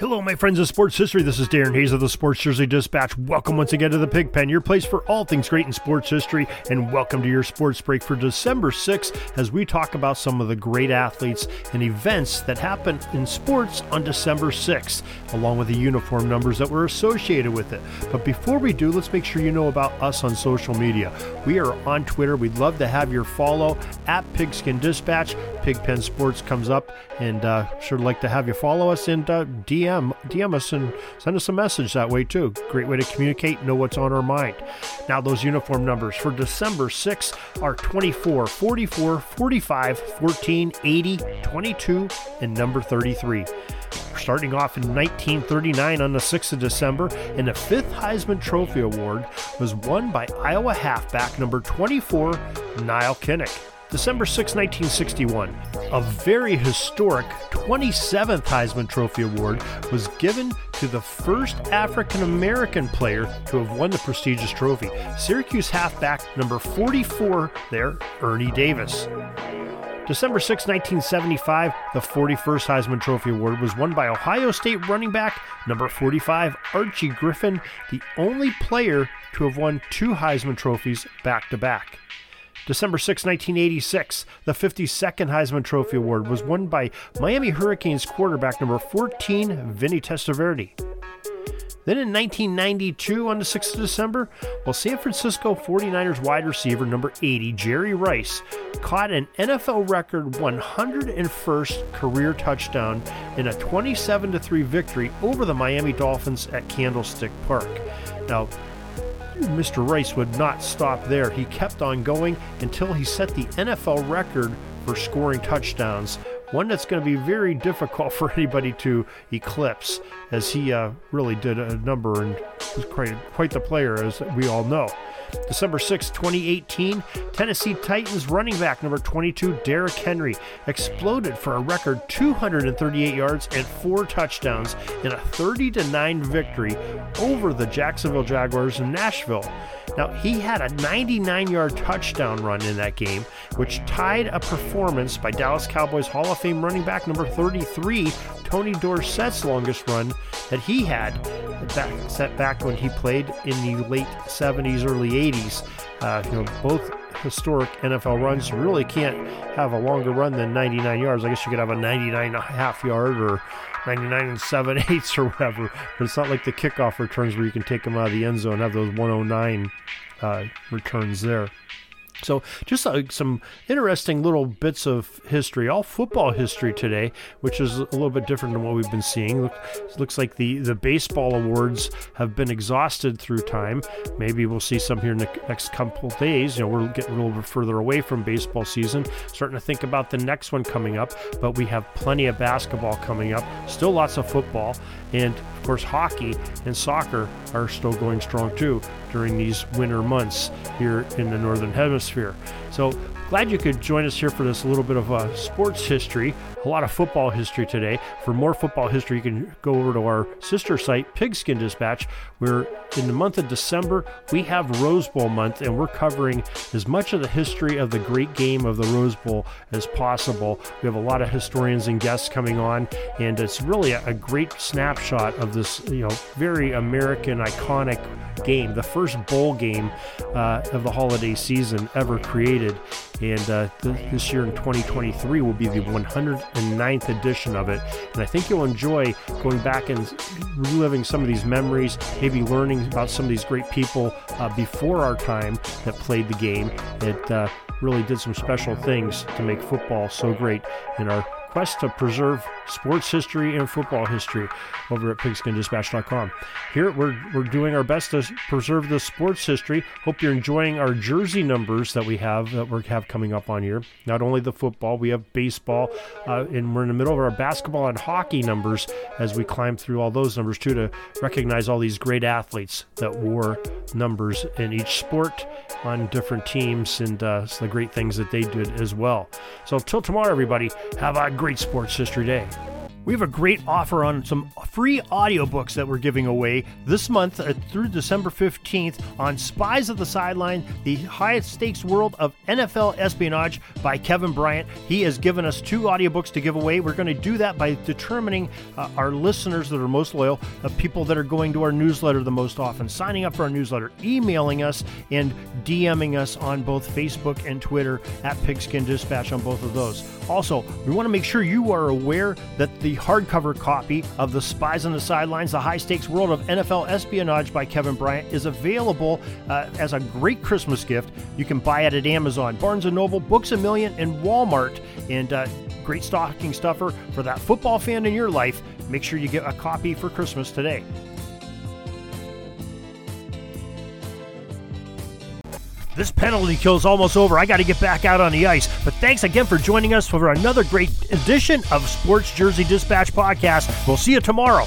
Hello, my friends of sports history. This is Darren Hayes of the Sports Jersey Dispatch. Welcome once again to the Pigpen, your place for all things great in sports history, and welcome to your sports break for December 6th as we talk about some of the great athletes and events that happen in sports on December 6th, along with the uniform numbers that were associated with it. But before we do, let's make sure you know about us on social media. We are on Twitter. We'd love to have your follow at Pigskin Dispatch. Pigpen Sports comes up, and uh, sure like to have you follow us and uh, DM DM us and send us a message that way too. Great way to communicate, know what's on our mind. Now those uniform numbers for December 6 are 24, 44, 45, 14, 80, 22, and number 33 starting off in 1939 on the 6th of December, and the fifth Heisman Trophy Award was won by Iowa halfback number 24, Nile Kinnick. December 6, 1961, a very historic 27th Heisman Trophy Award was given to the first African American player to have won the prestigious trophy, Syracuse halfback number 44 there, Ernie Davis. December 6, 1975, the 41st Heisman Trophy Award was won by Ohio State running back number 45, Archie Griffin, the only player to have won two Heisman trophies back to back. December 6, 1986, the 52nd Heisman Trophy Award was won by Miami Hurricanes quarterback number 14, Vinny Testaverde. Then in 1992, on the 6th of December, well, San Francisco 49ers wide receiver number 80, Jerry Rice, caught an NFL record 101st career touchdown in a 27 3 victory over the Miami Dolphins at Candlestick Park. Now, Mr. Rice would not stop there. He kept on going until he set the NFL record for scoring touchdowns, one that's going to be very difficult for anybody to eclipse, as he uh, really did a number and was quite, quite the player, as we all know. December 6, 2018, Tennessee Titans running back number 22, Derrick Henry, exploded for a record 238 yards and four touchdowns in a 30 9 victory over the Jacksonville Jaguars in Nashville. Now, he had a 99 yard touchdown run in that game, which tied a performance by Dallas Cowboys Hall of Fame running back number 33, Tony Dorsett's longest run that he had back, set back when he played in the late 70s, early 80s. Uh, you know, both historic NFL runs. You really can't have a longer run than 99 yards. I guess you could have a 99 and a half yard or 99 and 7 eighths or whatever, but it's not like the kickoff returns where you can take them out of the end zone and have those 109 uh, returns there. So, just uh, some interesting little bits of history, all football history today, which is a little bit different than what we've been seeing. Look, looks like the, the baseball awards have been exhausted through time. Maybe we'll see some here in the next couple days. You know, we're getting a little bit further away from baseball season, starting to think about the next one coming up, but we have plenty of basketball coming up, still lots of football, and of course, hockey and soccer are still going strong too during these winter months here in the Northern Hemisphere. So glad you could join us here for this little bit of uh, sports history, a lot of football history today. For more football history, you can go over to our sister site, Pigskin Dispatch, where in the month of December, we have Rose Bowl month, and we're covering as much of the history of the great game of the Rose Bowl as possible. We have a lot of historians and guests coming on, and it's really a, a great snapshot of this, you know, very American, iconic game, the first bowl game uh, of the holiday season ever created. And uh, th- this year in 2023 will be the 109th edition of it. And I think you'll enjoy going back and reliving some of these memories, maybe learning about some of these great people uh, before our time that played the game. It uh, really did some special things to make football so great in our quest to preserve sports history and football history over at pigskindispatch.com. Here we're, we're doing our best to preserve the sports history. Hope you're enjoying our jersey numbers that we have that we have coming up on here. Not only the football, we have baseball, uh, and we're in the middle of our basketball and hockey numbers as we climb through all those numbers too to recognize all these great athletes that wore numbers in each sport on different teams and uh, the great things that they did as well. So, till tomorrow, everybody, have a great sports history day. We have a great offer on some free audiobooks that we're giving away this month uh, through December 15th on Spies of the Sideline, the highest stakes world of NFL espionage by Kevin Bryant. He has given us two audiobooks to give away. We're going to do that by determining uh, our listeners that are most loyal, uh, people that are going to our newsletter the most often, signing up for our newsletter, emailing us, and DMing us on both Facebook and Twitter at Pigskin Dispatch on both of those. Also, we want to make sure you are aware that the hardcover copy of The Spies on the Sidelines, The High Stakes World of NFL Espionage by Kevin Bryant is available uh, as a great Christmas gift. You can buy it at Amazon, Barnes & Noble, Books A Million, and Walmart. And uh, great stocking stuffer for that football fan in your life. Make sure you get a copy for Christmas today. This penalty kill is almost over. I got to get back out on the ice. But thanks again for joining us for another great edition of Sports Jersey Dispatch Podcast. We'll see you tomorrow.